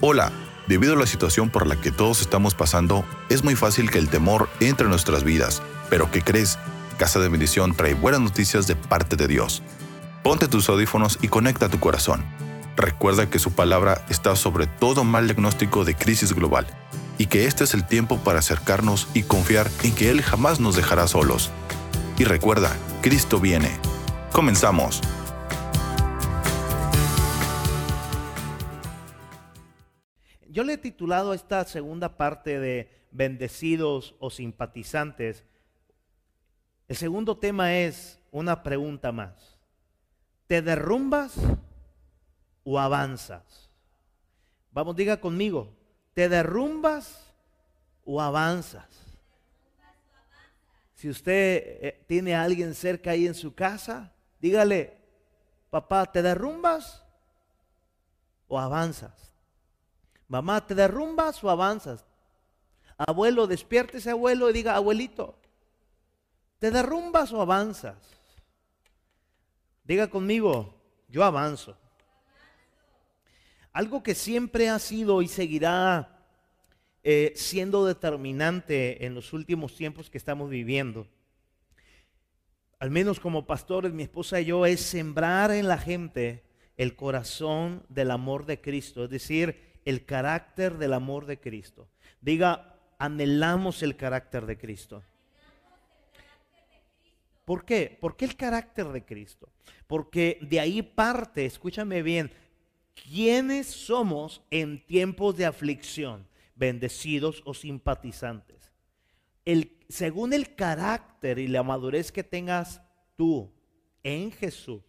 Hola, debido a la situación por la que todos estamos pasando, es muy fácil que el temor entre en nuestras vidas. Pero ¿qué crees? Casa de Bendición trae buenas noticias de parte de Dios. Ponte tus audífonos y conecta tu corazón. Recuerda que su palabra está sobre todo mal diagnóstico de crisis global y que este es el tiempo para acercarnos y confiar en que Él jamás nos dejará solos. Y recuerda, Cristo viene. Comenzamos. Yo le he titulado esta segunda parte de bendecidos o simpatizantes. El segundo tema es una pregunta más. ¿Te derrumbas o avanzas? Vamos, diga conmigo, ¿te derrumbas o avanzas? Si usted eh, tiene a alguien cerca ahí en su casa, dígale, papá, ¿te derrumbas o avanzas? Mamá, ¿te derrumbas o avanzas? Abuelo, despiértese abuelo y diga, abuelito, ¿te derrumbas o avanzas? Diga conmigo, yo avanzo. Algo que siempre ha sido y seguirá eh, siendo determinante en los últimos tiempos que estamos viviendo, al menos como pastores, mi esposa y yo, es sembrar en la gente el corazón del amor de Cristo, es decir, el carácter del amor de Cristo. Diga, anhelamos el carácter de Cristo. ¿Por qué? ¿Por qué el carácter de Cristo? Porque de ahí parte, escúchame bien, quiénes somos en tiempos de aflicción, bendecidos o simpatizantes. El, según el carácter y la madurez que tengas tú en Jesús,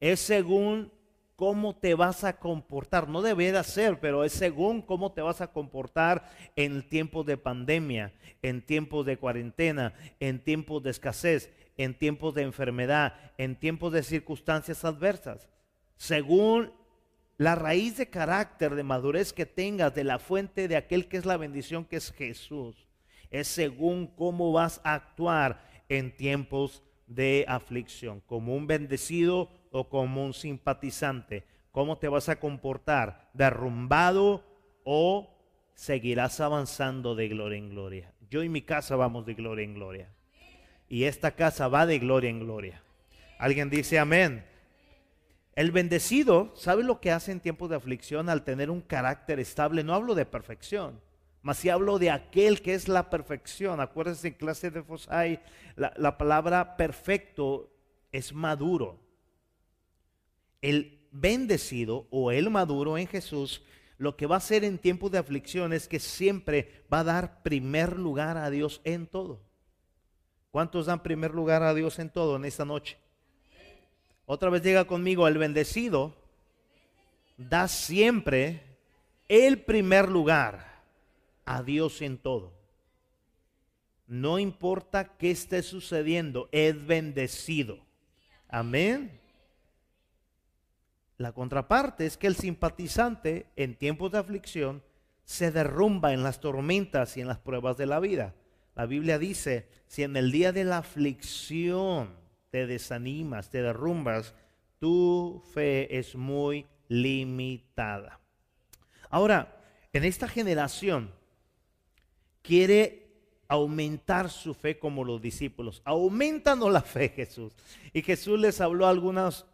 es según cómo te vas a comportar. No debería ser, pero es según cómo te vas a comportar en tiempos de pandemia, en tiempos de cuarentena, en tiempos de escasez, en tiempos de enfermedad, en tiempos de circunstancias adversas. Según la raíz de carácter, de madurez que tengas de la fuente de aquel que es la bendición que es Jesús, es según cómo vas a actuar en tiempos de aflicción, como un bendecido o como un simpatizante? ¿Cómo te vas a comportar? ¿Derrumbado o seguirás avanzando de gloria en gloria? Yo y mi casa vamos de gloria en gloria. Y esta casa va de gloria en gloria. Alguien dice amén. El bendecido, ¿sabe lo que hace en tiempos de aflicción al tener un carácter estable? No hablo de perfección, mas si hablo de aquel que es la perfección. Acuérdense en clase de Fosai, la, la palabra perfecto es maduro el bendecido o el maduro en Jesús, lo que va a hacer en tiempos de aflicción es que siempre va a dar primer lugar a Dios en todo. ¿Cuántos dan primer lugar a Dios en todo en esta noche? Otra vez llega conmigo, el bendecido da siempre el primer lugar a Dios en todo. No importa qué esté sucediendo, es bendecido. Amén. La contraparte es que el simpatizante en tiempos de aflicción se derrumba en las tormentas y en las pruebas de la vida. La Biblia dice, si en el día de la aflicción te desanimas, te derrumbas, tu fe es muy limitada. Ahora, en esta generación quiere aumentar su fe como los discípulos. Aumentanos la fe, Jesús. Y Jesús les habló algunas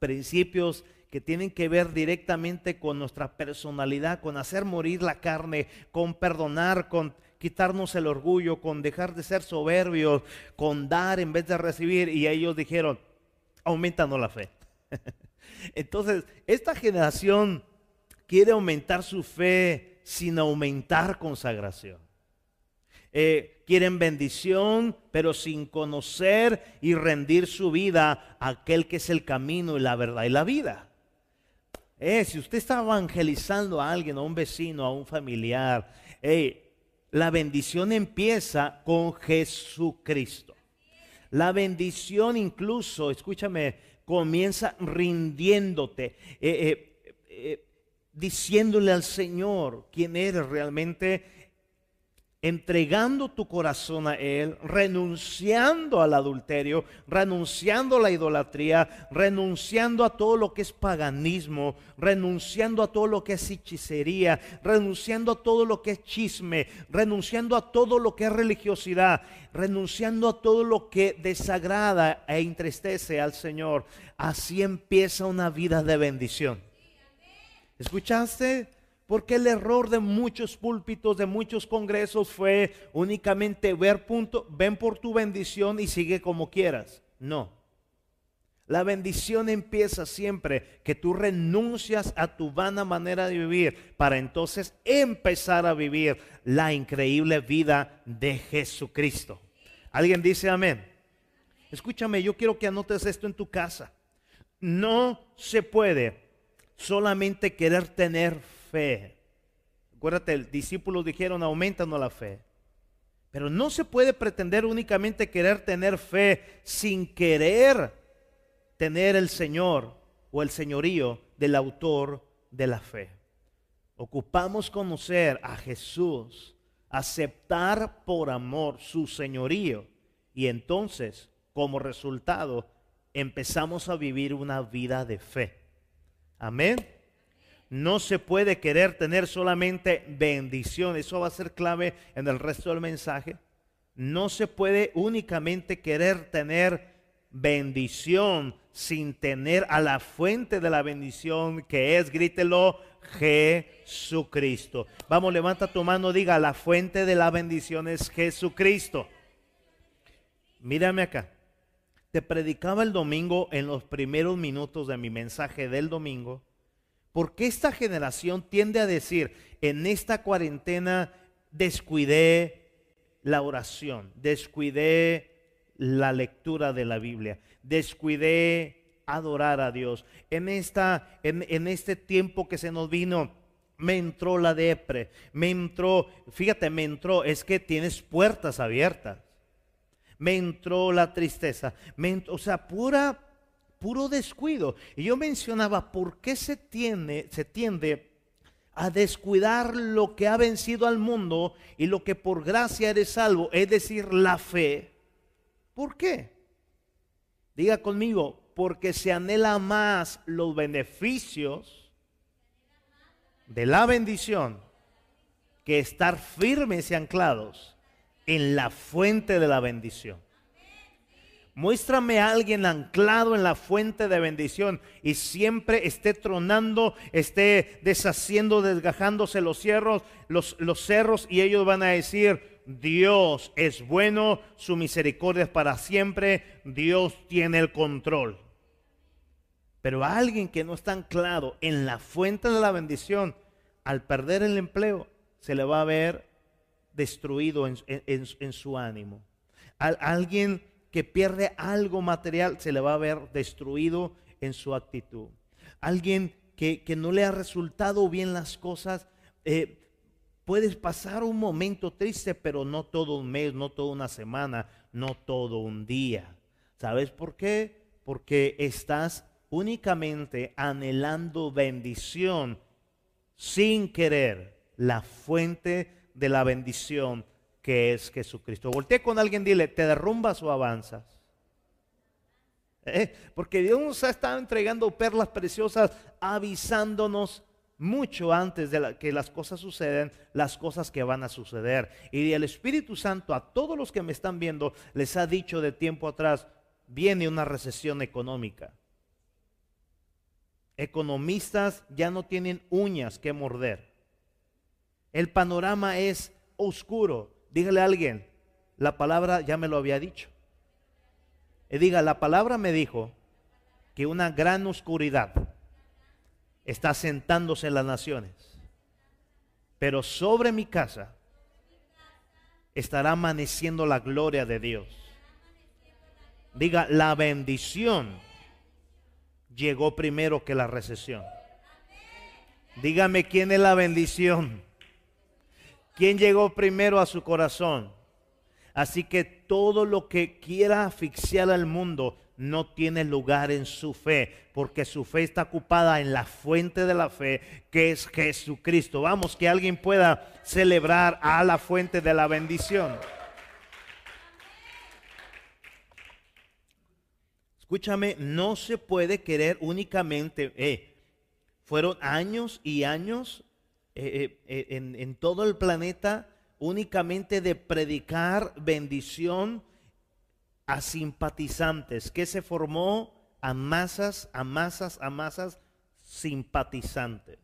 principios que tienen que ver directamente con nuestra personalidad, con hacer morir la carne, con perdonar, con quitarnos el orgullo, con dejar de ser soberbios, con dar en vez de recibir. Y ellos dijeron, aumentando la fe. Entonces, esta generación quiere aumentar su fe sin aumentar consagración. Eh, quieren bendición, pero sin conocer y rendir su vida a aquel que es el camino y la verdad y la vida. Eh, si usted está evangelizando a alguien, a un vecino, a un familiar, la bendición empieza con Jesucristo. La bendición incluso, escúchame, comienza rindiéndote, eh, diciéndole al Señor quién eres realmente entregando tu corazón a Él, renunciando al adulterio, renunciando a la idolatría, renunciando a todo lo que es paganismo, renunciando a todo lo que es hechicería, renunciando a todo lo que es chisme, renunciando a todo lo que es religiosidad, renunciando a todo lo que desagrada e entristece al Señor. Así empieza una vida de bendición. ¿Escuchaste? Porque el error de muchos púlpitos, de muchos congresos fue únicamente ver punto, ven por tu bendición y sigue como quieras. No. La bendición empieza siempre que tú renuncias a tu vana manera de vivir para entonces empezar a vivir la increíble vida de Jesucristo. ¿Alguien dice amén? Escúchame, yo quiero que anotes esto en tu casa. No se puede solamente querer tener fe. Acuérdate, el discípulos dijeron, aumentanos la fe. Pero no se puede pretender únicamente querer tener fe sin querer tener el Señor o el señorío del autor de la fe. Ocupamos conocer a Jesús, aceptar por amor su señorío y entonces, como resultado, empezamos a vivir una vida de fe. Amén. No se puede querer tener solamente bendición. Eso va a ser clave en el resto del mensaje. No se puede únicamente querer tener bendición sin tener a la fuente de la bendición que es, grítelo, Jesucristo. Vamos, levanta tu mano, diga, la fuente de la bendición es Jesucristo. Mírame acá. Te predicaba el domingo en los primeros minutos de mi mensaje del domingo porque esta generación tiende a decir, en esta cuarentena descuidé la oración, descuidé la lectura de la Biblia, descuidé adorar a Dios. En, esta, en, en este tiempo que se nos vino, me entró la depre, me entró, fíjate, me entró, es que tienes puertas abiertas. Me entró la tristeza, me o sea, pura puro descuido. Y yo mencionaba por qué se tiende, se tiende a descuidar lo que ha vencido al mundo y lo que por gracia eres salvo, es decir, la fe. ¿Por qué? Diga conmigo, porque se anhela más los beneficios de la bendición que estar firmes y anclados en la fuente de la bendición. Muéstrame a alguien anclado en la fuente de bendición y siempre esté tronando, esté deshaciendo, desgajándose los cerros, los, cerros y ellos van a decir, Dios es bueno, su misericordia es para siempre, Dios tiene el control. Pero a alguien que no está anclado en la fuente de la bendición, al perder el empleo, se le va a ver destruido en, su ánimo. Alguien que pierde algo material se le va a ver destruido en su actitud. Alguien que, no le ha resultado bien las cosas, eh, puedes pasar un momento triste, pero no todo un mes, no toda una semana, no todo un día. ¿Sabes por qué? Porque estás únicamente anhelando bendición sin querer la fuente de la bendición que es Jesucristo. Voltea con alguien, dile, ¿te derrumbas o avanzas? ¿Eh? Porque Dios nos ha estado entregando perlas preciosas, avisándonos mucho antes de que las cosas suceden, las cosas que van a suceder. Y el Espíritu Santo a todos los que me están viendo les ha dicho de tiempo atrás, viene una recesión económica. Economistas ya no tienen uñas que morder. El panorama es oscuro. Dígale a alguien, la palabra ya me lo había dicho. Y diga, la palabra me dijo que una gran oscuridad está sentándose en las naciones. Pero sobre mi casa estará amaneciendo la gloria de Dios. Diga, la bendición llegó primero que la recesión. Dígame quién es la bendición. ¿Quién llegó primero a su corazón? Así que todo lo que quiera asfixiar al mundo no tiene lugar en su fe, porque su fe está ocupada en la fuente de la fe, que es Jesucristo. Vamos, que alguien pueda celebrar a la fuente de la bendición. Escúchame, no se puede querer únicamente, eh, fueron años y años eh, eh, en, en todo el planeta únicamente de predicar bendición a simpatizantes, que se formó a masas, a masas, a masas simpatizantes.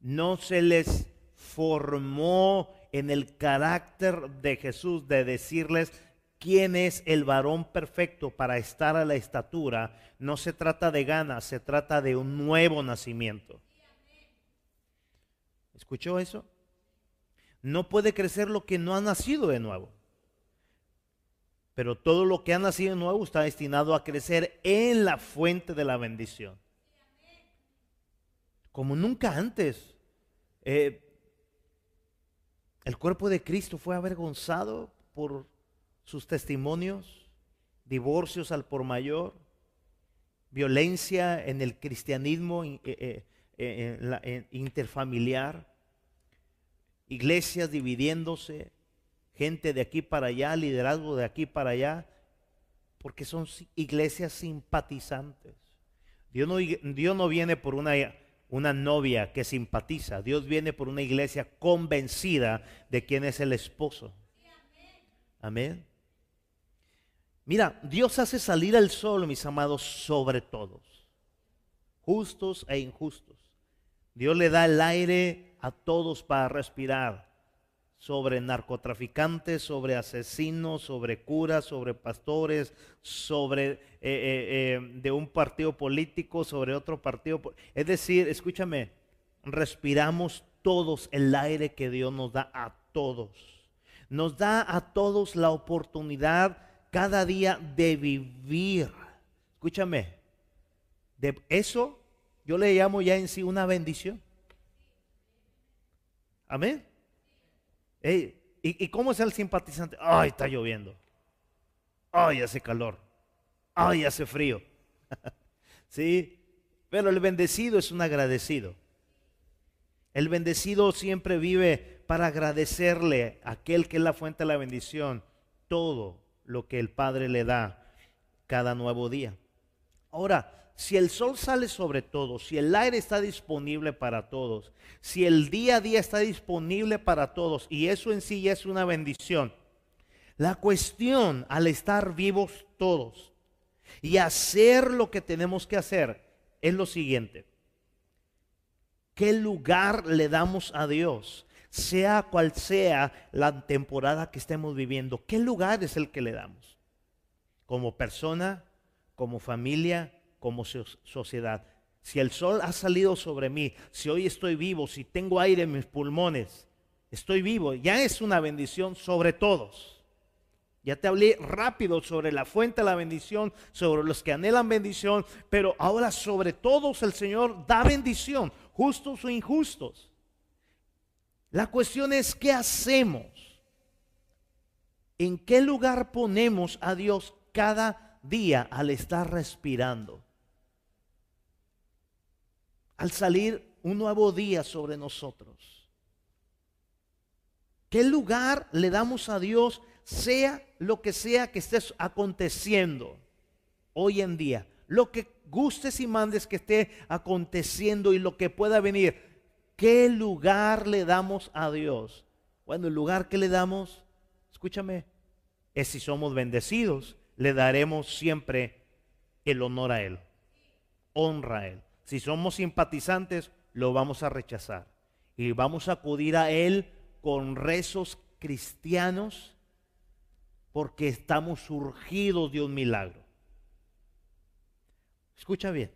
No se les formó en el carácter de Jesús de decirles, quién es el varón perfecto para estar a la estatura, no se trata de ganas, se trata de un nuevo nacimiento. ¿Escuchó eso? No puede crecer lo que no ha nacido de nuevo. Pero todo lo que ha nacido de nuevo está destinado a crecer en la fuente de la bendición. Como nunca antes. Eh, el cuerpo de Cristo fue avergonzado por sus testimonios, divorcios al por mayor, violencia en el cristianismo eh, eh, interfamiliar, iglesias dividiéndose, gente de aquí para allá, liderazgo de aquí para allá, porque son iglesias simpatizantes. Dios no, Dios no viene por una, una novia que simpatiza, Dios viene por una iglesia convencida de quién es el esposo. Amén. Mira, Dios hace salir el sol, mis amados, sobre todos, justos e injustos. Dios le da el aire a todos para respirar, sobre narcotraficantes, sobre asesinos, sobre curas, sobre pastores, sobre eh, eh, eh, de un partido político, sobre otro partido. Es decir, escúchame, respiramos todos el aire que Dios nos da a todos. Nos da a todos la oportunidad cada día de vivir. Escúchame, de eso yo le llamo ya en sí una bendición. Amén. ¿y, cómo es el simpatizante? Ay, está lloviendo. Ay, hace calor. Ay, hace frío. sí, pero el bendecido es un agradecido. El bendecido siempre vive para agradecerle a aquel que es la fuente de la bendición todo lo que el Padre le da cada nuevo día. Ahora, si el sol sale sobre todos, si el aire está disponible para todos, si el día a día está disponible para todos, y eso en sí ya es una bendición, la cuestión al estar vivos todos y hacer lo que tenemos que hacer es lo siguiente. ¿Qué lugar le damos a Dios? sea cual sea la temporada que estemos viviendo, ¿qué lugar es el que le damos? Como persona, como familia, como sociedad. Si el sol ha salido sobre mí, si hoy estoy vivo, si tengo aire en mis pulmones, estoy vivo, ya es una bendición sobre todos. Ya te hablé rápido sobre la fuente de la bendición, sobre los que anhelan bendición, pero ahora sobre todos el Señor da bendición, justos o injustos. La cuestión es, ¿qué hacemos? ¿En qué lugar ponemos a Dios cada día al estar respirando? Al salir un nuevo día sobre nosotros. ¿Qué lugar le damos a Dios, sea lo que sea que esté aconteciendo hoy en día? Lo que gustes y mandes que esté aconteciendo y lo que pueda venir. ¿Qué lugar le damos a Dios? Bueno, el lugar que le damos, escúchame, es si somos bendecidos, le daremos siempre el honor a Él, honra a Él. Si somos simpatizantes, lo vamos a rechazar. Y vamos a acudir a Él con rezos cristianos porque estamos surgidos de un milagro. Escucha bien,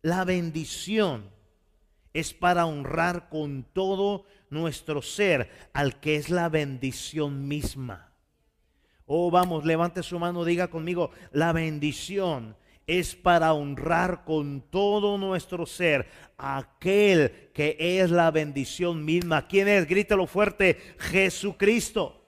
la bendición es para honrar con todo nuestro ser al que es la bendición misma. Oh, vamos, levante su mano, diga conmigo, la bendición es para honrar con todo nuestro ser aquel que es la bendición misma. ¿Quién es? Grítelo fuerte, Jesucristo.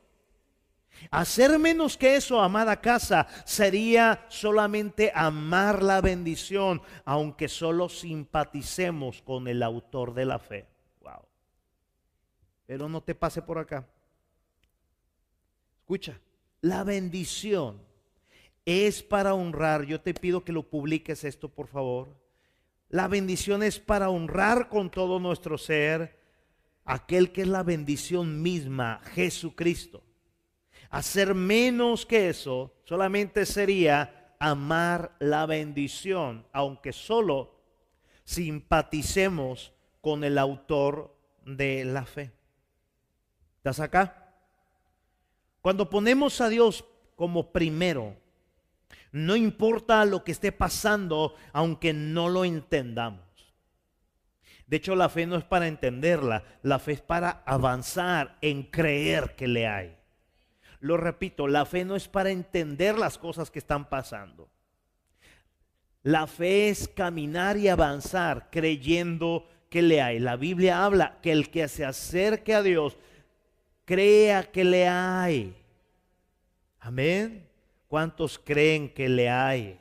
Hacer menos que eso, amada casa, sería solamente amar la bendición, aunque solo simpaticemos con el autor de la fe. Wow. Pero no te pase por acá. Escucha, la bendición es para honrar. Yo te pido que lo publiques esto, por favor. La bendición es para honrar con todo nuestro ser aquel que es la bendición misma, Jesucristo. Hacer menos que eso solamente sería amar la bendición, aunque solo simpaticemos con el autor de la fe. ¿Estás acá? Cuando ponemos a Dios como primero, no importa lo que esté pasando, aunque no lo entendamos. De hecho, la fe no es para entenderla, la fe es para avanzar en creer que le hay. Lo repito, la fe no es para entender las cosas que están pasando. La fe es caminar y avanzar creyendo que le hay. La Biblia habla que el que se acerque a Dios crea que le hay. Amén. ¿Cuántos creen que le hay?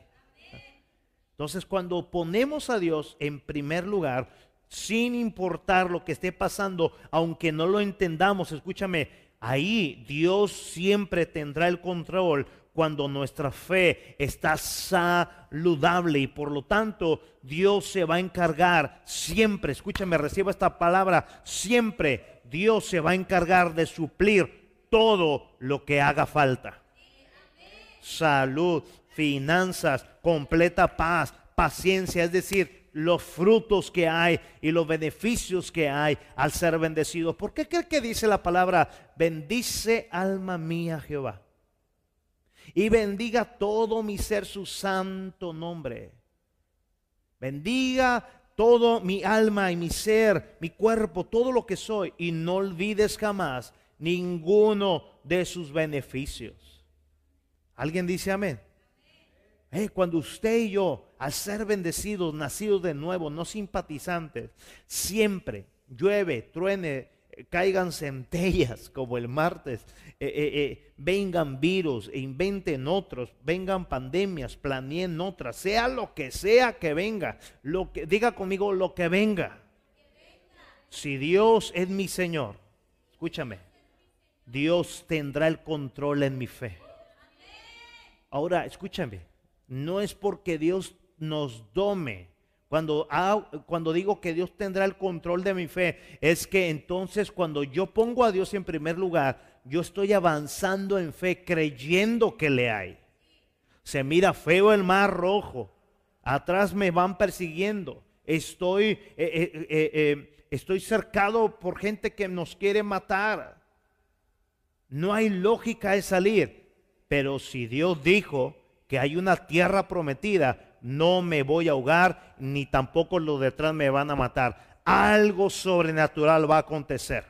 Entonces, cuando ponemos a Dios en primer lugar, sin importar lo que esté pasando, aunque no lo entendamos, escúchame, ahí Dios siempre tendrá el control cuando nuestra fe está saludable y por lo tanto Dios se va a encargar siempre, escúchame, reciba esta palabra, siempre Dios se va a encargar de suplir todo lo que haga falta. Salud, finanzas, completa paz, paciencia, es decir, los frutos que hay y los beneficios que hay al ser bendecido. ¿Por qué cree que dice la palabra, bendice alma mía Jehová? Y bendiga todo mi ser su santo nombre. Bendiga todo mi alma y mi ser, mi cuerpo, todo lo que soy. Y no olvides jamás ninguno de sus beneficios. ¿Alguien dice amén? Eh, cuando usted y yo, al ser bendecidos, nacidos de nuevo, no simpatizantes, siempre llueve, truene, eh, caigan centellas como el martes, eh, vengan virus, e inventen otros, vengan pandemias, planeen otras, sea lo que sea que venga, lo que diga conmigo lo que venga. Si Dios es mi Señor, escúchame, Dios tendrá el control en mi fe. Ahora, escúchame, no es porque Dios nos dome. Cuando, cuando digo que Dios tendrá el control de mi fe, es que entonces cuando yo pongo a Dios en primer lugar, yo estoy avanzando en fe, creyendo que le hay. Se mira feo el mar rojo, atrás me van persiguiendo, estoy, eh, eh, eh, estoy cercado por gente que nos quiere matar. No hay lógica de salir, pero si Dios dijo, que hay una tierra prometida, no me voy a ahogar, ni tampoco los detrás me van a matar. Algo sobrenatural va a acontecer.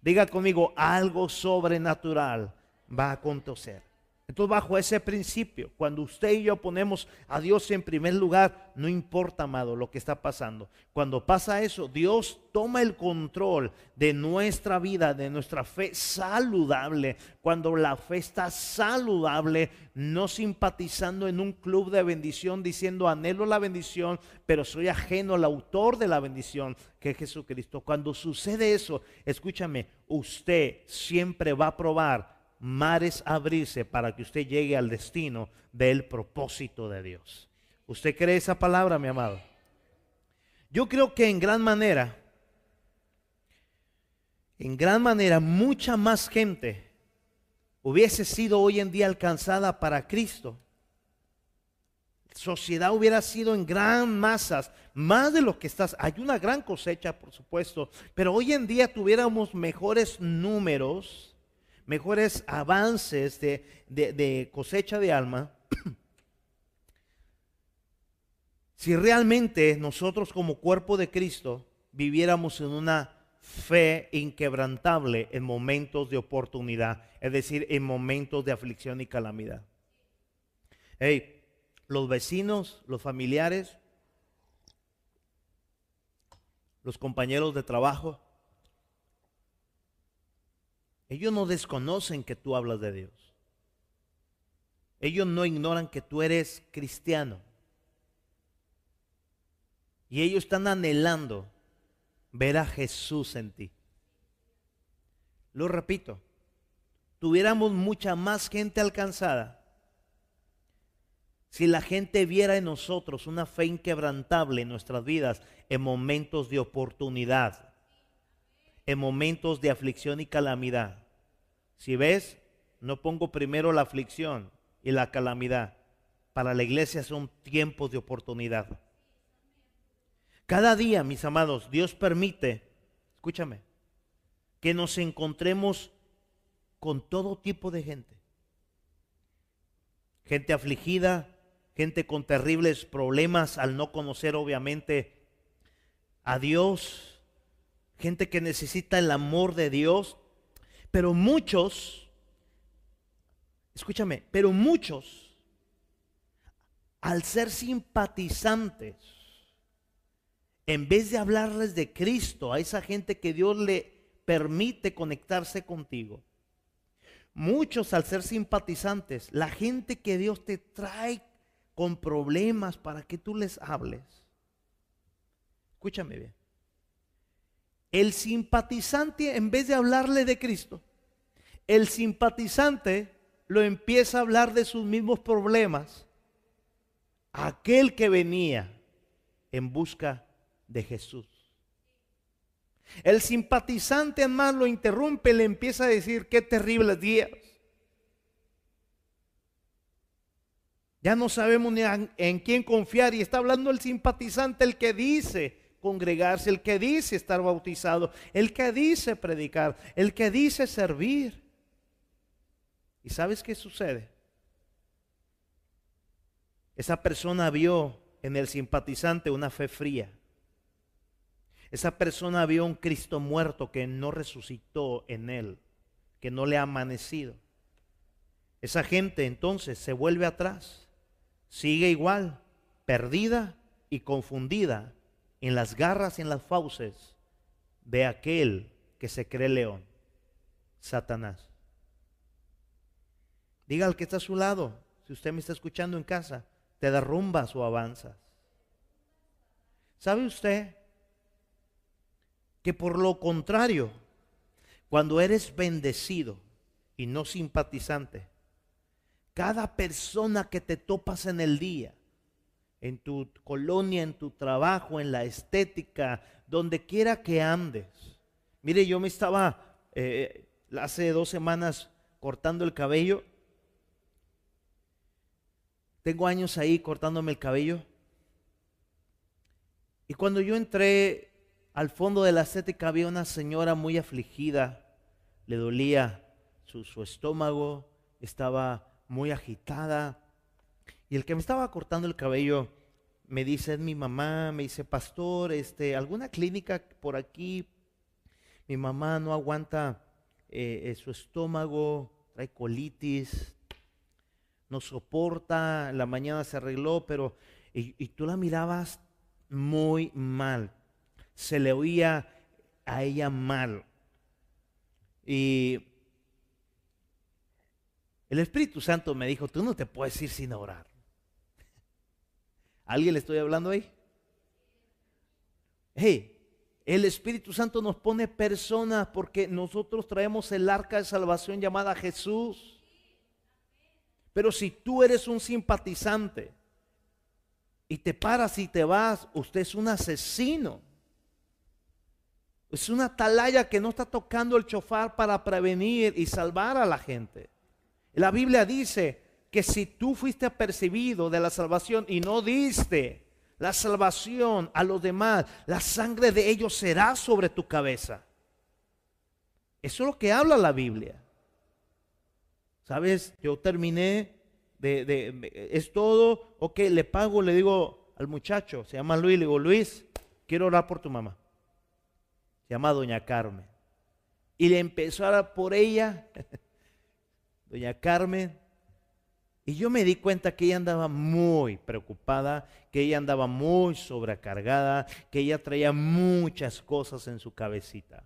Diga conmigo, algo sobrenatural va a acontecer. Entonces, bajo ese principio, cuando usted y yo ponemos a Dios en primer lugar, no importa, amado, lo que está pasando. Cuando pasa eso, Dios toma el control de nuestra vida, de nuestra fe saludable. Cuando la fe está saludable, no simpatizando en un club de bendición, diciendo anhelo la bendición, pero soy ajeno al autor de la bendición, que es Jesucristo. Cuando sucede eso, escúchame, usted siempre va a probar mares abrirse para que usted llegue al destino del propósito de Dios. ¿Usted cree esa palabra, mi amado? Yo creo que en gran manera, en gran manera, mucha más gente hubiese sido hoy en día alcanzada para Cristo. Sociedad hubiera sido en gran masas, más de lo que estás. Hay una gran cosecha, por supuesto, pero hoy en día tuviéramos mejores números mejores avances de, cosecha de alma, si realmente nosotros como cuerpo de Cristo viviéramos en una fe inquebrantable en momentos de oportunidad, es decir, en momentos de aflicción y calamidad. Hey, los vecinos, los familiares, los compañeros de trabajo, Ellos no desconocen que tú hablas de Dios. Ellos no ignoran que tú eres cristiano. Y ellos están anhelando ver a Jesús en ti. Lo repito, tuviéramos mucha más gente alcanzada si la gente viera en nosotros una fe inquebrantable en nuestras vidas en momentos de oportunidad, en momentos de aflicción y calamidad. Si ves, no pongo primero la aflicción y la calamidad. Para la iglesia son tiempos de oportunidad. Cada día, mis amados, Dios permite, escúchame, que nos encontremos con todo tipo de gente. Gente afligida, gente con terribles problemas al no conocer obviamente a Dios, gente que necesita el amor de Dios, pero muchos, escúchame, pero muchos, al ser simpatizantes, en vez de hablarles de Cristo a esa gente que Dios le permite conectarse contigo, muchos al ser simpatizantes, la gente que Dios te trae con problemas para que tú les hables. Escúchame bien. El simpatizante, en vez de hablarle de Cristo, el simpatizante lo empieza a hablar de sus mismos problemas. Aquel que venía en busca de Jesús. El simpatizante, más lo interrumpe, le empieza a decir qué terribles días. Ya no sabemos ni en, quién confiar y está hablando el simpatizante, el que dice congregarse, el que dice estar bautizado, el que dice predicar, el que dice servir. ¿Y sabes qué sucede? Esa persona vio en el simpatizante una fe fría. Esa persona vio un Cristo muerto que no resucitó en él, que no le ha amanecido. Esa gente entonces se vuelve atrás sigue igual, perdida y confundida en las garras y en las fauces de aquel que se cree león, Satanás. Diga al que está a su lado, si usted me está escuchando en casa, te derrumbas o avanzas. ¿Sabe usted que por lo contrario, cuando eres bendecido y no simpatizante, cada persona que te topas en el día, en tu colonia, en tu trabajo, en la estética, donde quiera que andes. Mire, yo me estaba eh, hace dos semanas cortando el cabello. Tengo años ahí cortándome el cabello. Y cuando yo entré al fondo de la estética había una señora muy afligida. Le dolía su, su estómago, estaba muy agitada. Y el que me estaba cortando el cabello me dice, es mi mamá, me dice, pastor, este, alguna clínica por aquí. Mi mamá no aguanta eh, eh, su estómago, trae colitis, no soporta, la mañana se arregló, pero y, y tú la mirabas muy mal, se le oía a ella mal. Y el Espíritu Santo me dijo, tú no te puedes ir sin orar. ¿Alguien le estoy hablando ahí? Hey, el Espíritu Santo nos pone personas porque nosotros traemos el arca de salvación llamada Jesús. Pero si tú eres un simpatizante y te paras y te vas, usted es un asesino. Es una atalaya que no está tocando el chofar para prevenir y salvar a la gente. La Biblia dice que si tú fuiste apercibido de la salvación y no diste la salvación a los demás, la sangre de ellos será sobre tu cabeza. Eso es lo que habla la Biblia. ¿Sabes? Yo terminé de, es todo, ok, le pago, le digo al muchacho, se llama Luis, le digo, Luis, quiero orar por tu mamá. Se llama Doña Carmen. Y le empezó a orar por ella. doña Carmen, y yo me di cuenta que ella andaba muy preocupada, que ella andaba muy sobrecargada, que ella traía muchas cosas en su cabecita.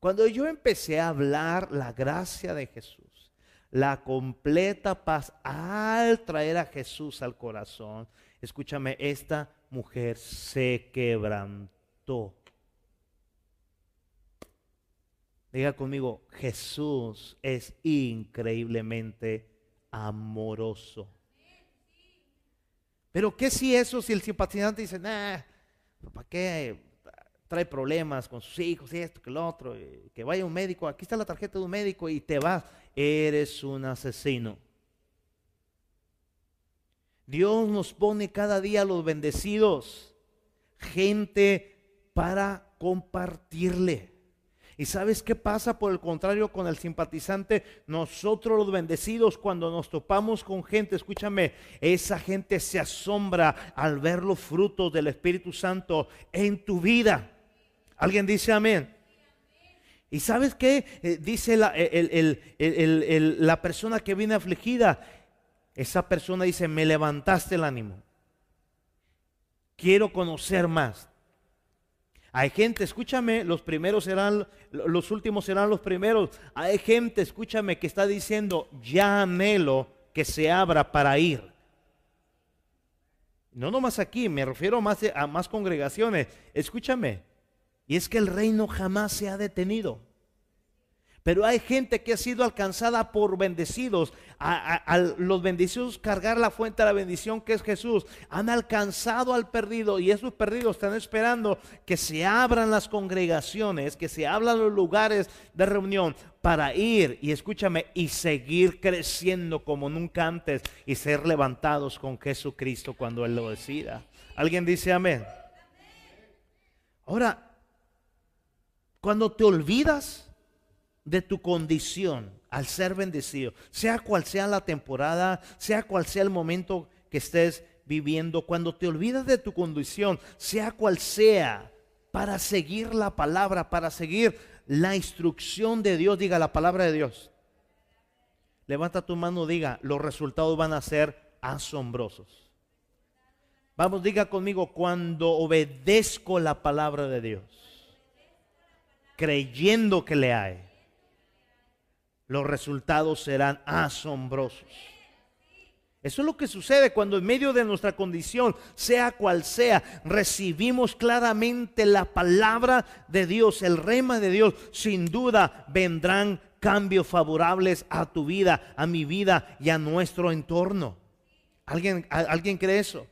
Cuando yo empecé a hablar la gracia de Jesús, la completa paz al traer a Jesús al corazón, escúchame, esta mujer se quebrantó. Diga conmigo, Jesús es increíblemente amoroso. Pero ¿qué si eso, si el simpatizante dice, nah, ¿para qué trae problemas con sus hijos esto, que lo otro? Que vaya un médico, aquí está la tarjeta de un médico y te vas. Eres un asesino. Dios nos pone cada día los bendecidos, gente para compartirle. ¿Y sabes qué pasa por el contrario con el simpatizante? Nosotros los bendecidos cuando nos topamos con gente, escúchame, esa gente se asombra al ver los frutos del Espíritu Santo en tu vida. ¿Alguien dice amén? ¿Y sabes qué? Eh, dice la, la persona que viene afligida, esa persona dice, me levantaste el ánimo. Quiero conocer más. Hay gente, escúchame, los primeros serán, los últimos serán los primeros. Hay gente, escúchame, que está diciendo, ya anhelo que se abra para ir. No nomás aquí, me refiero más a más congregaciones. Escúchame, y es que el reino jamás se ha detenido. Pero hay gente que ha sido alcanzada por bendecidos. A, los bendecidos cargar la fuente de la bendición que es Jesús. Han alcanzado al perdido y esos perdidos están esperando que se abran las congregaciones, que se abran los lugares de reunión para ir y escúchame y seguir creciendo como nunca antes y ser levantados con Jesucristo cuando Él lo decida. ¿Alguien dice amén? Ahora, cuando te olvidas de tu condición al ser bendecido, sea cual sea la temporada, sea cual sea el momento que estés viviendo, cuando te olvidas de tu condición, sea cual sea, para seguir la palabra, para seguir la instrucción de Dios, diga la palabra de Dios. Levanta tu mano, diga, los resultados van a ser asombrosos. Vamos, diga conmigo, cuando obedezco la palabra de Dios, creyendo que le hay los resultados serán asombrosos. Eso es lo que sucede cuando en medio de nuestra condición, sea cual sea, recibimos claramente la palabra de Dios, el rema de Dios. Sin duda vendrán cambios favorables a tu vida, a mi vida y a nuestro entorno. ¿Alguien, ¿alguien cree eso?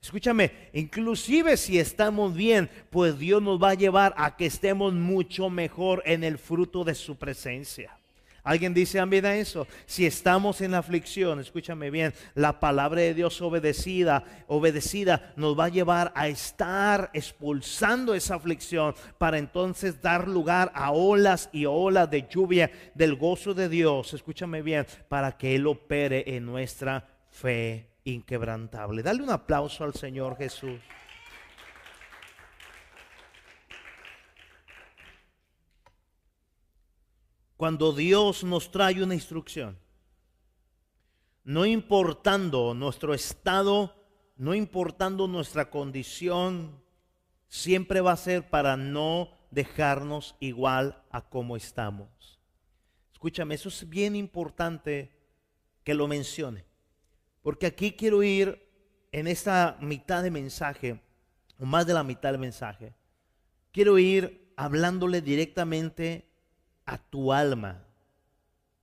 Escúchame, inclusive si estamos bien, pues Dios nos va a llevar a que estemos mucho mejor en el fruto de su presencia. Alguien dice amén a eso. Si estamos en aflicción, escúchame bien, la palabra de Dios obedecida, obedecida nos va a llevar a estar expulsando esa aflicción para entonces dar lugar a olas y olas de lluvia del gozo de Dios. Escúchame bien, para que Él opere en nuestra fe inquebrantable. Dale un aplauso al Señor Jesús. Cuando Dios nos trae una instrucción, no importando nuestro estado, no importando nuestra condición, siempre va a ser para no dejarnos igual a como estamos. Escúchame, eso es bien importante que lo mencione, porque aquí quiero ir en esta mitad de mensaje, o más de la mitad del mensaje, quiero ir hablándole directamente a tu alma,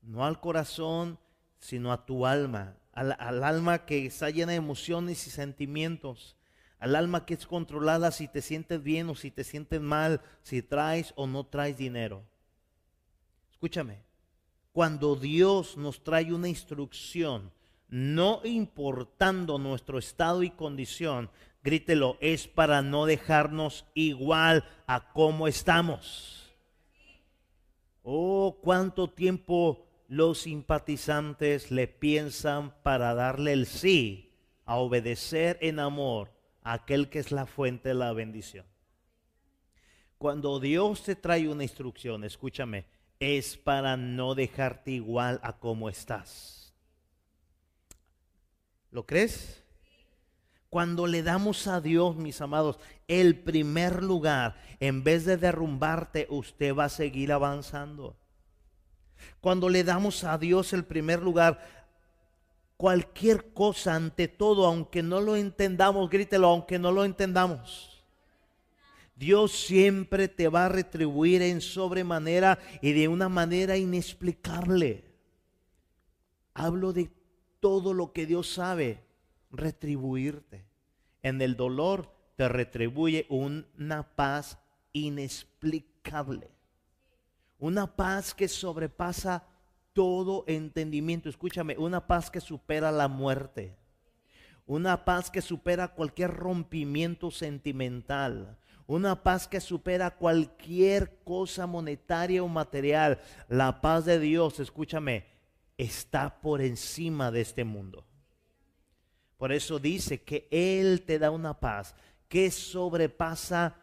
no al corazón, sino a tu alma, al, alma que está llena de emociones y sentimientos, al alma que es controlada si te sientes bien o si te sientes mal, si traes o no traes dinero. Escúchame, cuando Dios nos trae una instrucción, no importando nuestro estado y condición, grítelo, es para no dejarnos igual a como estamos. Oh, cuánto tiempo los simpatizantes le piensan para darle el sí a obedecer en amor a aquel que es la fuente de la bendición. Cuando Dios te trae una instrucción, escúchame, es para no dejarte igual a como estás. ¿Lo crees? Cuando le damos a Dios, mis amados, el primer lugar, en vez de derrumbarte, usted va a seguir avanzando. Cuando le damos a Dios el primer lugar, cualquier cosa ante todo, aunque no lo entendamos, grítelo, aunque no lo entendamos. Dios siempre te va a retribuir en sobremanera y de una manera inexplicable. Hablo de todo lo que Dios sabe retribuirte. En el dolor te retribuye una paz inexplicable. Una paz que sobrepasa todo entendimiento. Escúchame, una paz que supera la muerte. Una paz que supera cualquier rompimiento sentimental. Una paz que supera cualquier cosa monetaria o material. La paz de Dios, escúchame, está por encima de este mundo. Por eso dice que Él te da una paz que sobrepasa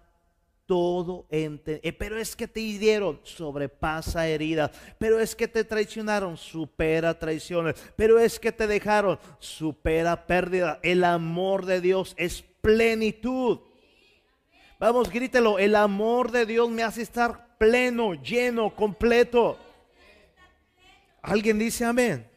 todo. Eh, pero es que te hirieron, sobrepasa heridas. Pero es que te traicionaron, supera traiciones. Pero es que te dejaron, supera pérdida. El amor de Dios es plenitud. Vamos, grítelo, el amor de Dios me hace estar pleno, lleno, completo. ¿Alguien dice amén?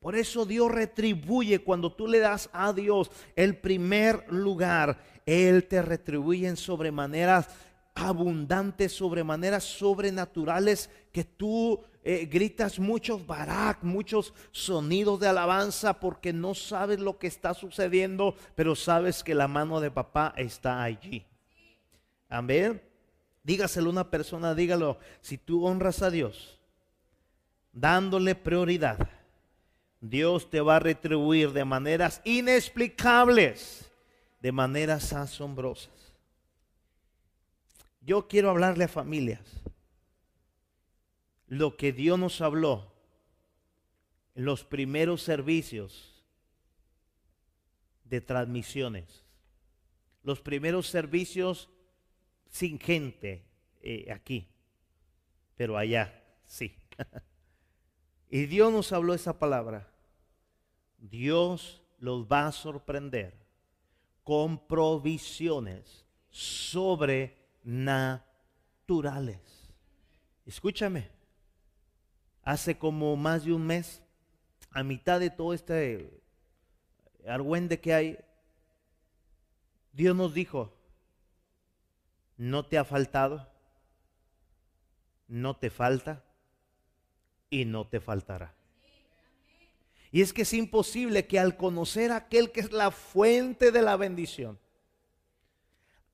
Por eso Dios retribuye cuando tú le das a Dios el primer lugar. Él te retribuye en sobremaneras abundantes, sobremaneras sobrenaturales que tú eh, gritas muchos barak, muchos sonidos de alabanza porque no sabes lo que está sucediendo, pero sabes que la mano de papá está allí. Amén. Dígaselo a una persona, dígalo, si tú honras a Dios, dándole prioridad Dios te va a retribuir de maneras inexplicables, de maneras asombrosas. Yo quiero hablarle a familias lo que Dios nos habló en los primeros servicios de transmisiones, los primeros servicios sin gente eh, aquí, pero allá sí. Y Dios nos habló esa palabra. Dios los va a sorprender con provisiones sobrenaturales. Escúchame, hace como más de un mes, a mitad de todo este argüende que hay, Dios nos dijo, no te ha faltado, no te falta, y no te faltará. Y es que es imposible que al conocer a aquel que es la fuente de la bendición,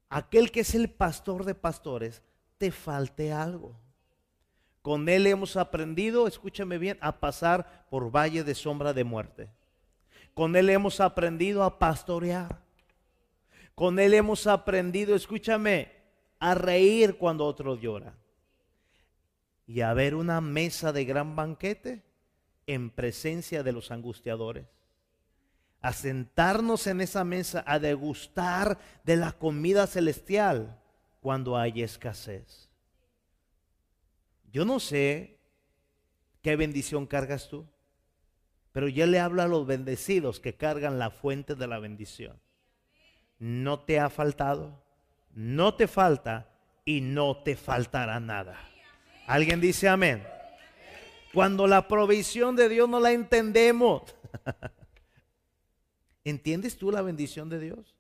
aquel que es el pastor de pastores, te falte algo. Con él hemos aprendido, escúchame bien, a pasar por valle de sombra de muerte. Con él hemos aprendido a pastorear. Con él hemos aprendido, escúchame, a reír cuando otro llora y a ver una mesa de gran banquete en presencia de los angustiadores. A sentarnos en esa mesa a degustar de la comida celestial cuando hay escasez. Yo no sé qué bendición cargas tú, pero ya le hablo a los bendecidos que cargan la fuente de la bendición. No te ha faltado, no te falta y no te faltará nada. ¿Alguien dice amén? Cuando la provisión de Dios no la entendemos. ¿Entiendes tú la bendición de Dios?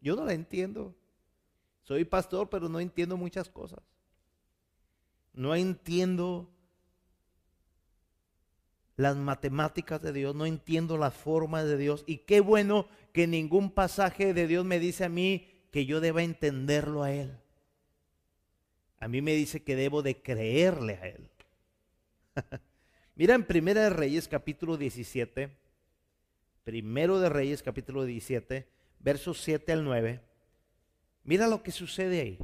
Yo no la entiendo. Soy pastor, pero no entiendo muchas cosas. No entiendo las matemáticas de Dios, no entiendo la forma de Dios. Y qué bueno que ningún pasaje de Dios me dice a mí que yo deba entenderlo a Él. A mí me dice que debo de creerle a Él. Mira en Primera de Reyes capítulo 17, Primero de Reyes capítulo 17, versos 7 al 9. Mira lo que sucede ahí.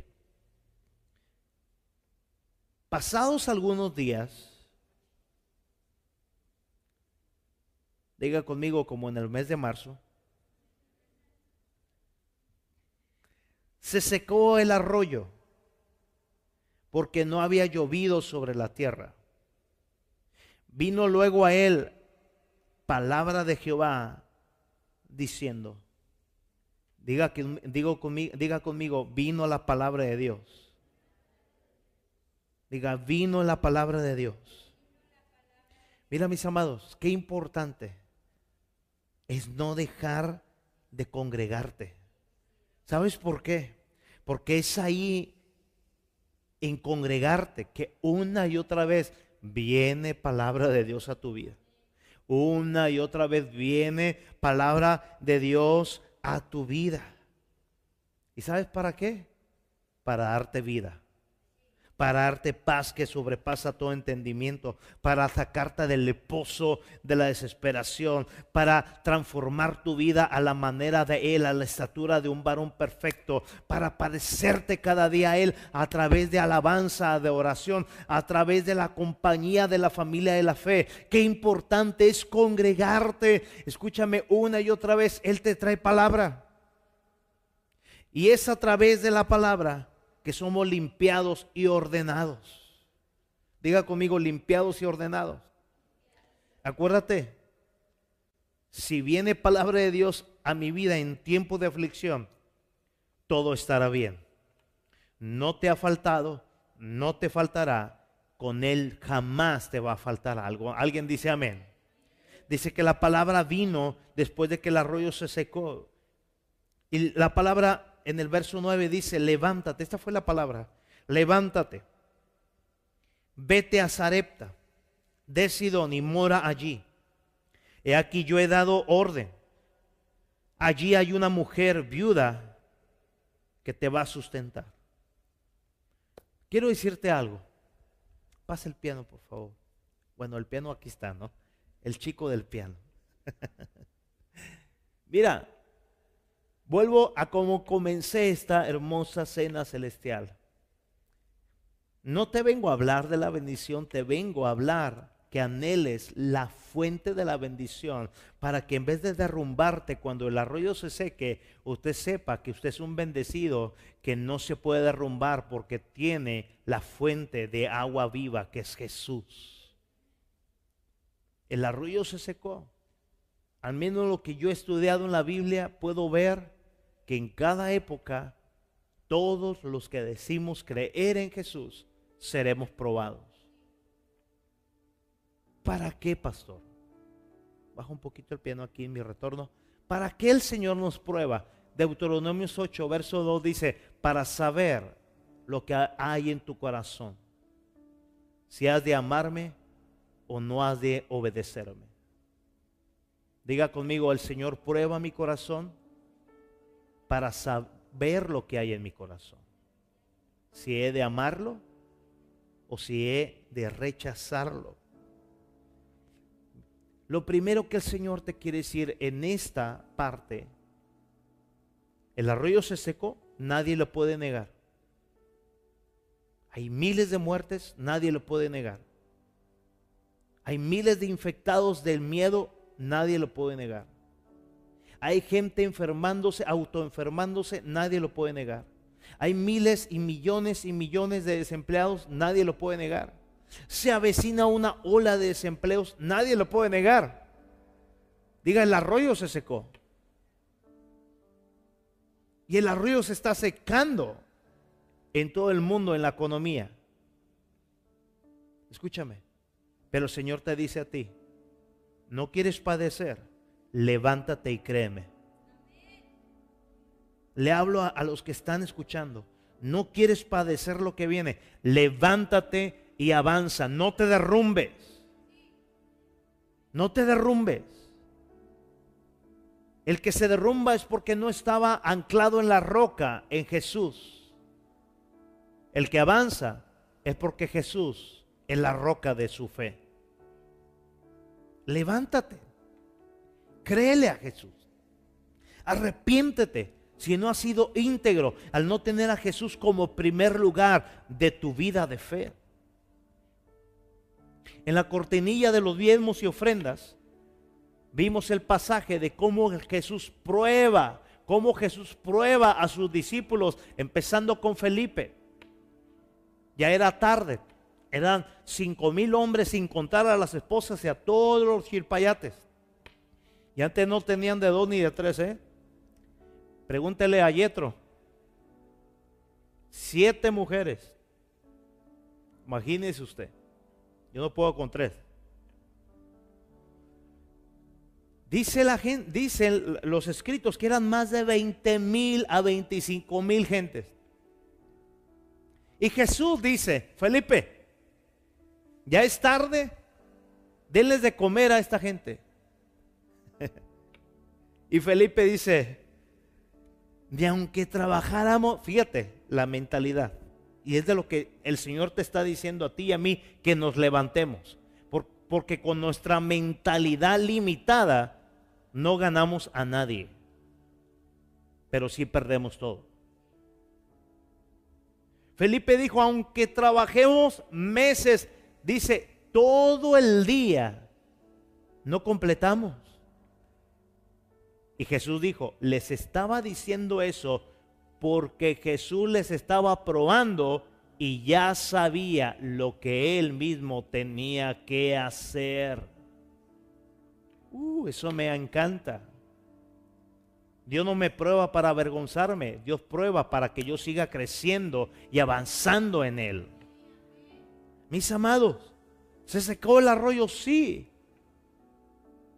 Pasados algunos días, diga conmigo como en el mes de marzo, se secó el arroyo porque no había llovido sobre la tierra. Vino luego a él palabra de Jehová diciendo, Diga, digo conmigo, diga conmigo, vino la palabra de Dios. Diga, vino la palabra de Dios. Mira mis amados, qué importante es no dejar de congregarte. ¿Sabes por qué? Porque es ahí en congregarte que una y otra vez viene palabra de Dios a tu vida. Una y otra vez viene palabra de Dios a tu vida. ¿Y sabes para qué? Para darte vida para darte paz que sobrepasa todo entendimiento, para sacarte del pozo de la desesperación, para transformar tu vida a la manera de Él, a la estatura de un varón perfecto, para parecerte cada día a Él a través de alabanza, de oración, a través de la compañía de la familia de la fe. Qué importante es congregarte. Escúchame una y otra vez, Él te trae palabra. Y es a través de la palabra que somos limpiados y ordenados. Diga conmigo, limpiados y ordenados. Acuérdate, si viene palabra de Dios a mi vida en tiempo de aflicción, todo estará bien. No te ha faltado, no te faltará, con Él jamás te va a faltar algo. Alguien dice amén. Dice que la palabra vino después de que el arroyo se secó. Y la palabra en el verso 9 dice, levántate, esta fue la palabra, levántate, vete a Zarepta, de Sidón y mora allí. He aquí yo he dado orden. Allí hay una mujer viuda que te va a sustentar. Quiero decirte algo. Pasa el piano, por favor. Bueno, el piano aquí está, ¿no? El chico del piano. Mira, Vuelvo a cómo comencé esta hermosa cena celestial. No te vengo a hablar de la bendición, te vengo a hablar que anheles la fuente de la bendición para que en vez de derrumbarte cuando el arroyo se seque, usted sepa que usted es un bendecido que no se puede derrumbar porque tiene la fuente de agua viva que es Jesús. El arroyo se secó. Al menos lo que yo he estudiado en la Biblia puedo ver que en cada época todos los que decimos creer en Jesús seremos probados. ¿Para qué, pastor? Bajo un poquito el piano aquí en mi retorno. ¿Para qué el Señor nos prueba? Deuteronomio 8, verso 2 dice, para saber lo que hay en tu corazón. Si has de amarme o no has de obedecerme. Diga conmigo, el Señor prueba mi corazón para saber lo que hay en mi corazón. Si he de amarlo o si he de rechazarlo. Lo primero que el Señor te quiere decir en esta parte, el arroyo se secó, nadie lo puede negar. Hay miles de muertes, nadie lo puede negar. Hay miles de infectados del miedo, nadie lo puede negar. Hay gente enfermándose, autoenfermándose, nadie lo puede negar. Hay miles y millones y millones de desempleados, nadie lo puede negar. Se avecina una ola de desempleos, nadie lo puede negar. Diga, el arroyo se secó. Y el arroyo se está secando en todo el mundo, en la economía. Escúchame, pero el Señor te dice a ti, no quieres padecer levántate y créeme. Le hablo a, los que están escuchando. No quieres padecer lo que viene. Levántate y avanza. No te derrumbes. No te derrumbes. El que se derrumba es porque no estaba anclado en la roca, en Jesús. El que avanza es porque Jesús es la roca de su fe. Levántate. Créele a Jesús. Arrepiéntete si no has sido íntegro al no tener a Jesús como primer lugar de tu vida de fe. En la cortinilla de los diezmos y ofrendas vimos el pasaje de cómo Jesús prueba, cómo Jesús prueba a sus discípulos, empezando con Felipe. Ya era tarde, eran cinco mil hombres sin contar a las esposas y a todos los chilpayates. Y antes no tenían de dos ni de tres, ¿eh? Pregúntele a Yetro. Siete mujeres. Imagínese usted. Yo no puedo con tres. Dice la gente, dicen los escritos que eran más de 20 mil a 25 mil gentes. Y Jesús dice, Felipe, ya es tarde, denles de comer a esta gente. Y Felipe dice, de aunque trabajáramos, fíjate la mentalidad, y es de lo que el Señor te está diciendo a ti y a mí, que nos levantemos, porque con nuestra mentalidad limitada no ganamos a nadie, pero sí perdemos todo. Felipe dijo, aunque trabajemos meses, dice, todo el día, no completamos. Y Jesús dijo, les estaba diciendo eso porque Jesús les estaba probando y ya sabía lo que él mismo tenía que hacer. Uh, eso me encanta. Dios no me prueba para avergonzarme, Dios prueba para que yo siga creciendo y avanzando en Él. Mis amados, ¿se secó el arroyo? Sí.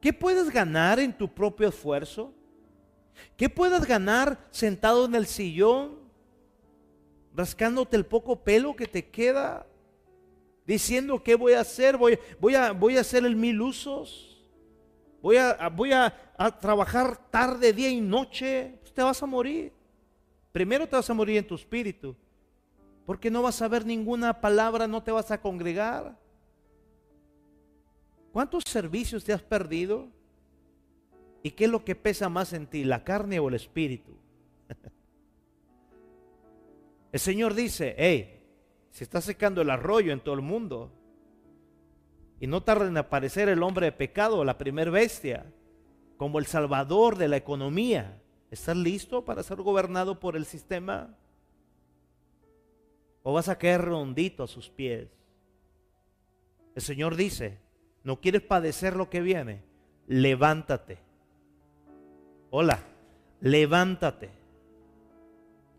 ¿Qué puedes ganar en tu propio esfuerzo? ¿Qué puedes ganar sentado en el sillón, rascándote el poco pelo que te queda, diciendo qué voy a hacer? Voy, voy, a, voy a hacer el mil usos. Voy a, voy a, trabajar tarde, día y noche. Pues te vas a morir. Primero te vas a morir en tu espíritu. Porque no vas a ver ninguna palabra, no te vas a congregar. ¿Cuántos servicios te has perdido? ¿Y qué es lo que pesa más en ti, la carne o el espíritu? el Señor dice, hey, se está secando el arroyo en todo el mundo. Y no tarda en aparecer el hombre de pecado, la primer bestia, como el salvador de la economía. ¿Estás listo para ser gobernado por el sistema? ¿O vas a caer rondito a sus pies? El Señor dice, ¿no quieres padecer lo que viene? Levántate. Hola, levántate.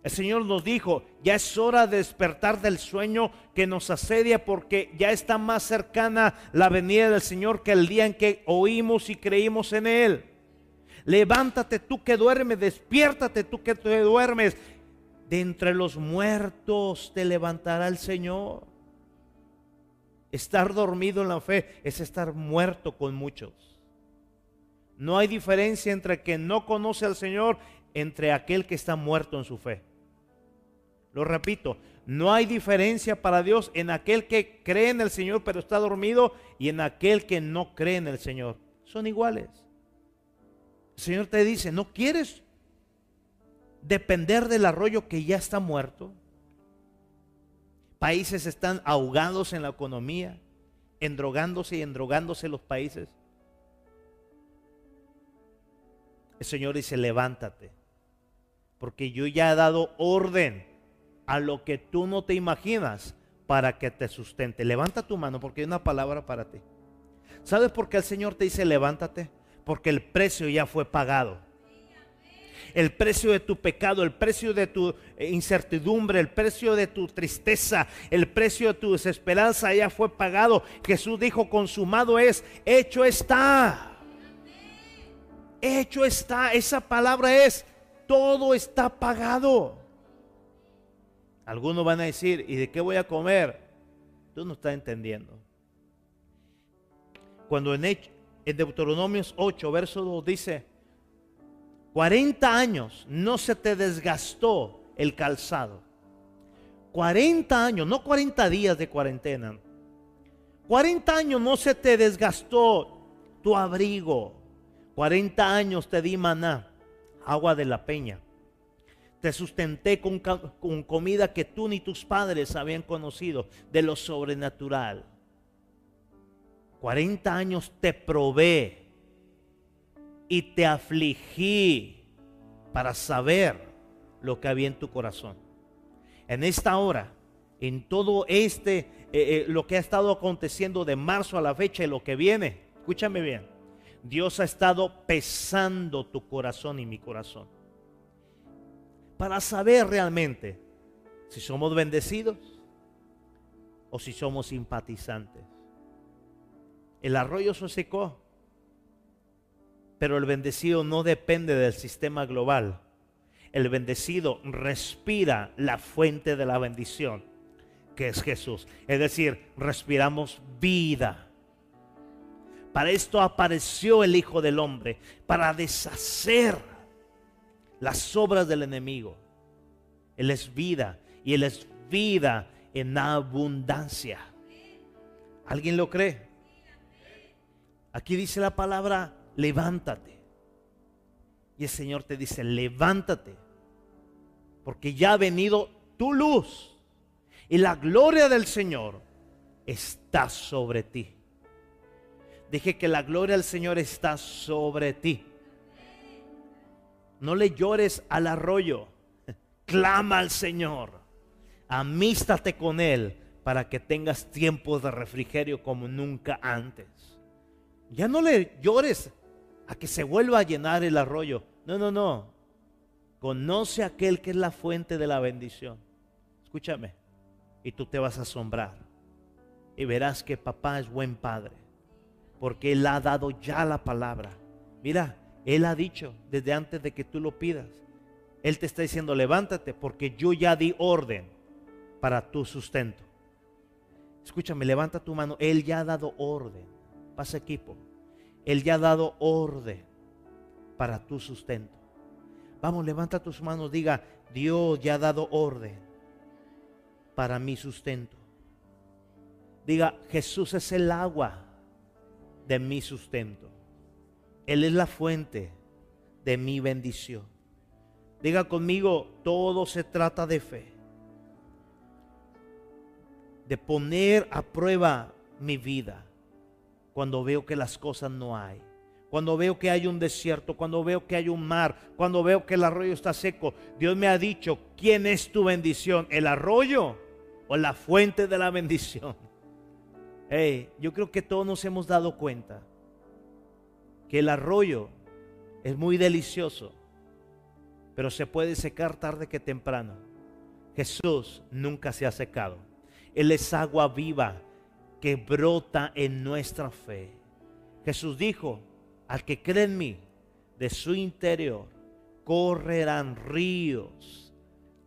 El Señor nos dijo, ya es hora de despertar del sueño que nos asedia porque ya está más cercana la venida del Señor que el día en que oímos y creímos en Él. Levántate tú que duermes, despiértate tú que te duermes. De entre los muertos te levantará el Señor. Estar dormido en la fe es estar muerto con muchos. No hay diferencia entre que no conoce al Señor entre aquel que está muerto en su fe. Lo repito, no hay diferencia para Dios en aquel que cree en el Señor pero está dormido y en aquel que no cree en el Señor. Son iguales. El Señor te dice, ¿no quieres depender del arroyo que ya está muerto? Países están ahogados en la economía, endrogándose y endrogándose los países. El Señor dice, levántate, porque yo ya he dado orden a lo que tú no te imaginas para que te sustente. Levanta tu mano porque hay una palabra para ti. ¿Sabes por qué el Señor te dice levántate? Porque el precio ya fue pagado. El precio de tu pecado, el precio de tu eh, incertidumbre, el precio de tu tristeza, el precio de tu desesperanza ya fue pagado. Jesús dijo, consumado es, hecho está. Hecho está. Esa palabra es, todo está pagado. Algunos van a decir, ¿y de qué voy a comer? Tú no estás entendiendo. Cuando en, en Deuteronomios 8, verso 2 dice, 40 años no se te desgastó el calzado. 40 años, no 40 días de cuarentena. 40 años no se te desgastó tu abrigo. 40 años te di maná, agua de la peña. Te sustenté con, comida que tú ni tus padres habían conocido de lo sobrenatural. 40 años te probé y te afligí para saber lo que había en tu corazón. En esta hora, en todo este, eh, eh, lo que ha estado aconteciendo de marzo a la fecha y lo que viene, escúchame bien, Dios ha estado pesando tu corazón y mi corazón para saber realmente si somos bendecidos o si somos simpatizantes. El arroyo se secó, pero el bendecido no depende del sistema global. El bendecido respira la fuente de la bendición, que es Jesús. Es decir, respiramos vida. Para esto apareció el Hijo del Hombre, para deshacer las obras del enemigo. Él es vida y Él es vida en abundancia. ¿Alguien lo cree? Aquí dice la palabra, levántate. Y el Señor te dice, levántate, porque ya ha venido tu luz y la gloria del Señor está sobre ti. Dije que la gloria del Señor está sobre ti. No le llores al arroyo, clama al Señor, amístate con Él para que tengas tiempos de refrigerio como nunca antes. Ya no le llores a que se vuelva a llenar el arroyo. No, no, no. Conoce a aquel que es la fuente de la bendición. Escúchame. Y tú te vas a asombrar. Y verás que papá es buen padre. Porque Él ha dado ya la palabra. Mira, Él ha dicho desde antes de que tú lo pidas. Él te está diciendo, levántate porque yo ya di orden para tu sustento. Escúchame, levanta tu mano. Él ya ha dado orden. Pasa equipo. Él ya ha dado orden para tu sustento. Vamos, levanta tus manos, diga, Dios ya ha dado orden para mi sustento. Diga, Jesús es el agua de mi sustento. Él es la fuente de mi bendición. Diga conmigo, todo se trata de fe. De poner a prueba mi vida cuando veo que las cosas no hay. Cuando veo que hay un desierto, cuando veo que hay un mar, cuando veo que el arroyo está seco, Dios me ha dicho, ¿quién es tu bendición? ¿El arroyo o la fuente de la bendición? Yo creo que todos nos hemos dado cuenta que el arroyo es muy delicioso, pero se puede secar tarde que temprano. Jesús nunca se ha secado. Él es agua viva que brota en nuestra fe. Jesús dijo, al que cree en mí, de su interior correrán ríos,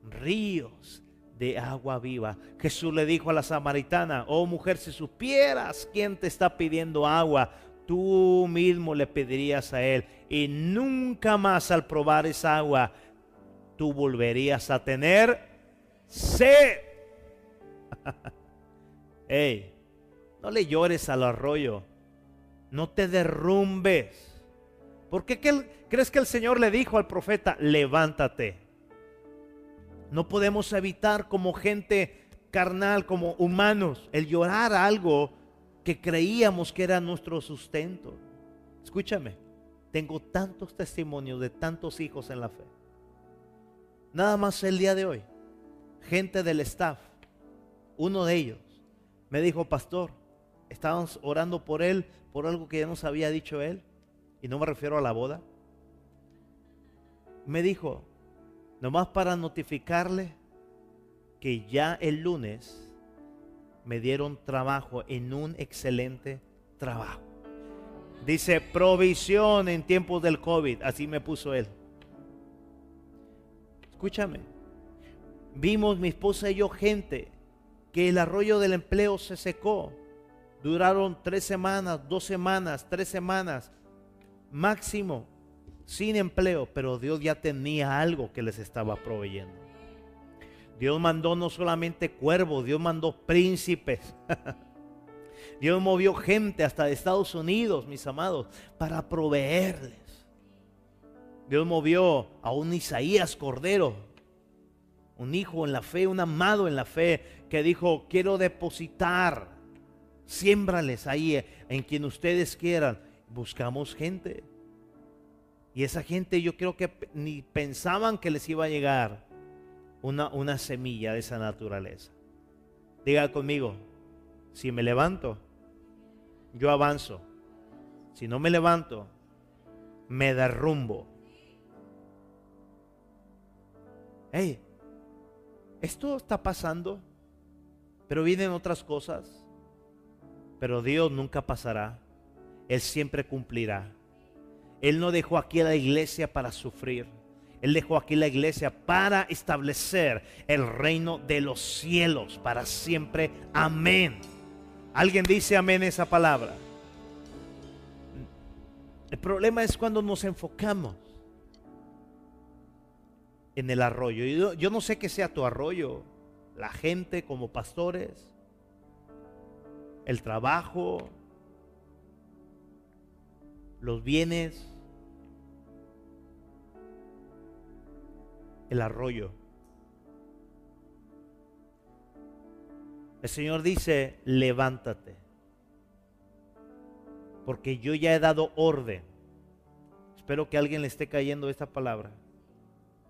ríos de agua viva. Jesús le dijo a la samaritana, oh mujer, si supieras quién te está pidiendo agua, tú mismo le pedirías a él. Y nunca más al probar esa agua, tú volverías a tener sed. hey, no le llores al arroyo. No te derrumbes. ¿Por qué crees que el Señor le dijo al profeta, levántate? No podemos evitar como gente carnal, como humanos, el llorar algo que creíamos que era nuestro sustento. Escúchame, tengo tantos testimonios de tantos hijos en la fe. Nada más el día de hoy, gente del staff, uno de ellos me dijo, pastor, estábamos orando por él, por algo que ya nos había dicho él, y no me refiero a la boda. Me dijo, nomás para notificarle que ya el lunes me dieron trabajo en un excelente trabajo. Dice provisión en tiempos del COVID, así me puso él. Escúchame, vimos mi esposa y yo gente que el arroyo del empleo se secó Duraron tres semanas, dos semanas, tres semanas, máximo, sin empleo, pero Dios ya tenía algo que les estaba proveyendo. Dios mandó no solamente cuervos, Dios mandó príncipes. Dios movió gente hasta de Estados Unidos, mis amados, para proveerles. Dios movió a un Isaías Cordero, un hijo en la fe, un amado en la fe, que dijo, quiero depositar Siémbrales ahí en quien ustedes quieran. Buscamos gente. Y esa gente yo creo que ni pensaban que les iba a llegar una, una semilla de esa naturaleza. Diga conmigo, si me levanto, yo avanzo. Si no me levanto, me derrumbo. hey, esto está pasando, pero vienen otras cosas. Pero Dios nunca pasará. Él siempre cumplirá. Él no dejó aquí la iglesia para sufrir. Él dejó aquí la iglesia para establecer el reino de los cielos para siempre. Amén. ¿Alguien dice amén esa palabra? El problema es cuando nos enfocamos en el arroyo. Yo, yo no sé qué sea tu arroyo, la gente como pastores, el trabajo, los bienes, el arroyo. El Señor dice, levántate, porque yo ya he dado orden. Espero que a alguien le esté cayendo esta palabra.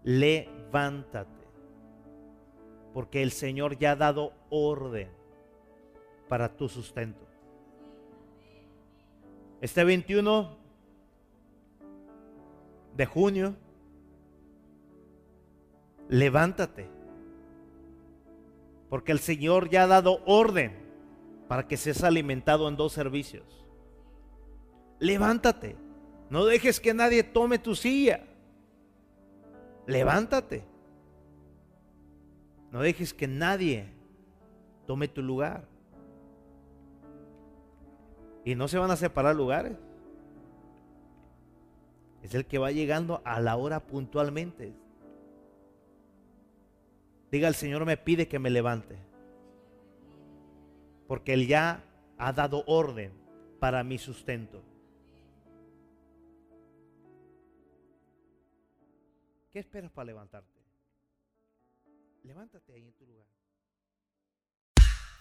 Levántate, porque el Señor ya ha dado orden para tu sustento. Este 21 de junio, levántate. Porque el Señor ya ha dado orden para que seas alimentado en dos servicios. Levántate. No dejes que nadie tome tu silla. Levántate. No dejes que nadie tome tu lugar. Y no se van a separar lugares. Es el que va llegando a la hora puntualmente. Diga, el Señor me pide que me levante. Porque Él ya ha dado orden para mi sustento. ¿Qué esperas para levantarte? Levántate ahí en tu lugar.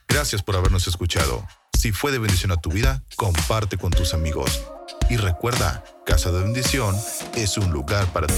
Gracias por habernos escuchado. Si fue de bendición a tu vida, comparte con tus amigos. Y recuerda, Casa de Bendición es un lugar para ti.